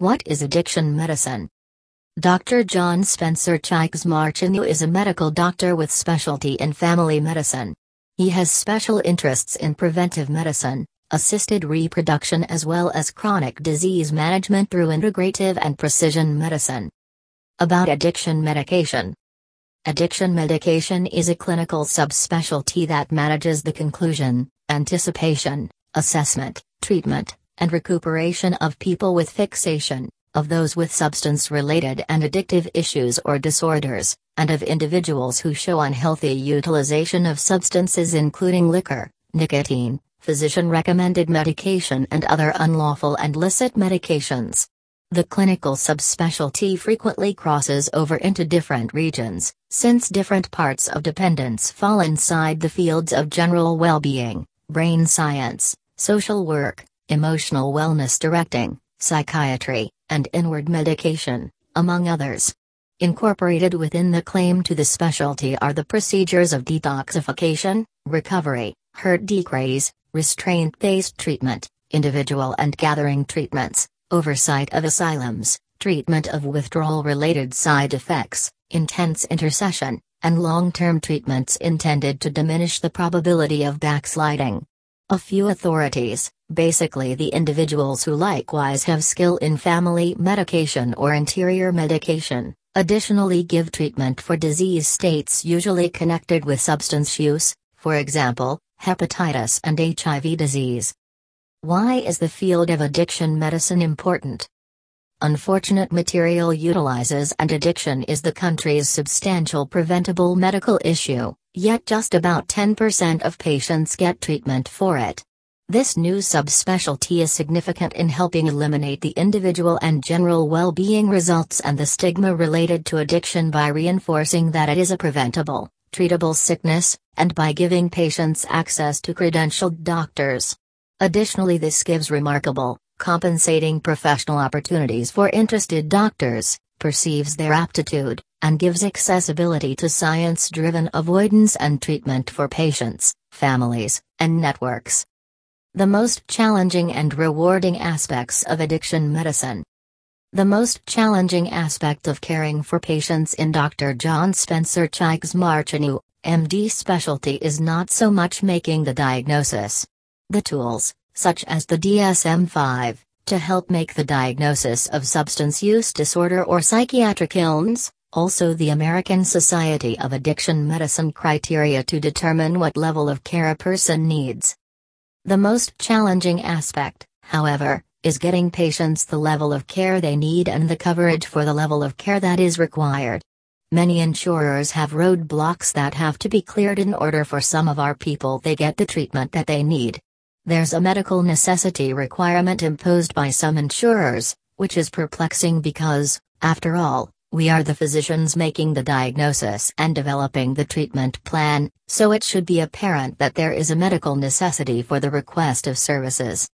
What is addiction medicine? Dr. John Spencer Chikes Marcheneau is a medical doctor with specialty in family medicine. He has special interests in preventive medicine, assisted reproduction as well as chronic disease management through integrative and precision medicine. About addiction medication Addiction medication is a clinical subspecialty that manages the conclusion, anticipation, assessment, treatment, and recuperation of people with fixation, of those with substance related and addictive issues or disorders, and of individuals who show unhealthy utilization of substances including liquor, nicotine, physician recommended medication, and other unlawful and licit medications. The clinical subspecialty frequently crosses over into different regions, since different parts of dependence fall inside the fields of general well being, brain science, social work, emotional wellness directing, psychiatry, and inward medication, among others. Incorporated within the claim to the specialty are the procedures of detoxification, recovery, hurt decrease, restraint based treatment, individual and gathering treatments, oversight of asylums, treatment of withdrawal related side effects, intense intercession, and long term treatments intended to diminish the probability of backsliding. A few authorities, basically the individuals who likewise have skill in family medication or interior medication, additionally give treatment for disease states usually connected with substance use, for example, hepatitis and HIV disease. Why is the field of addiction medicine important? Unfortunate material utilizes and addiction is the country's substantial preventable medical issue. Yet just about 10% of patients get treatment for it. This new subspecialty is significant in helping eliminate the individual and general well being results and the stigma related to addiction by reinforcing that it is a preventable, treatable sickness, and by giving patients access to credentialed doctors. Additionally, this gives remarkable, compensating professional opportunities for interested doctors, perceives their aptitude, and gives accessibility to science driven avoidance and treatment for patients, families, and networks. The most challenging and rewarding aspects of addiction medicine. The most challenging aspect of caring for patients in Dr. John Spencer Chikes Marcheneau, MD specialty is not so much making the diagnosis. The tools, such as the DSM 5, to help make the diagnosis of substance use disorder or psychiatric illness, also the American Society of Addiction Medicine criteria to determine what level of care a person needs. The most challenging aspect, however, is getting patients the level of care they need and the coverage for the level of care that is required. Many insurers have roadblocks that have to be cleared in order for some of our people they get the treatment that they need. There's a medical necessity requirement imposed by some insurers, which is perplexing because, after all, we are the physicians making the diagnosis and developing the treatment plan, so it should be apparent that there is a medical necessity for the request of services.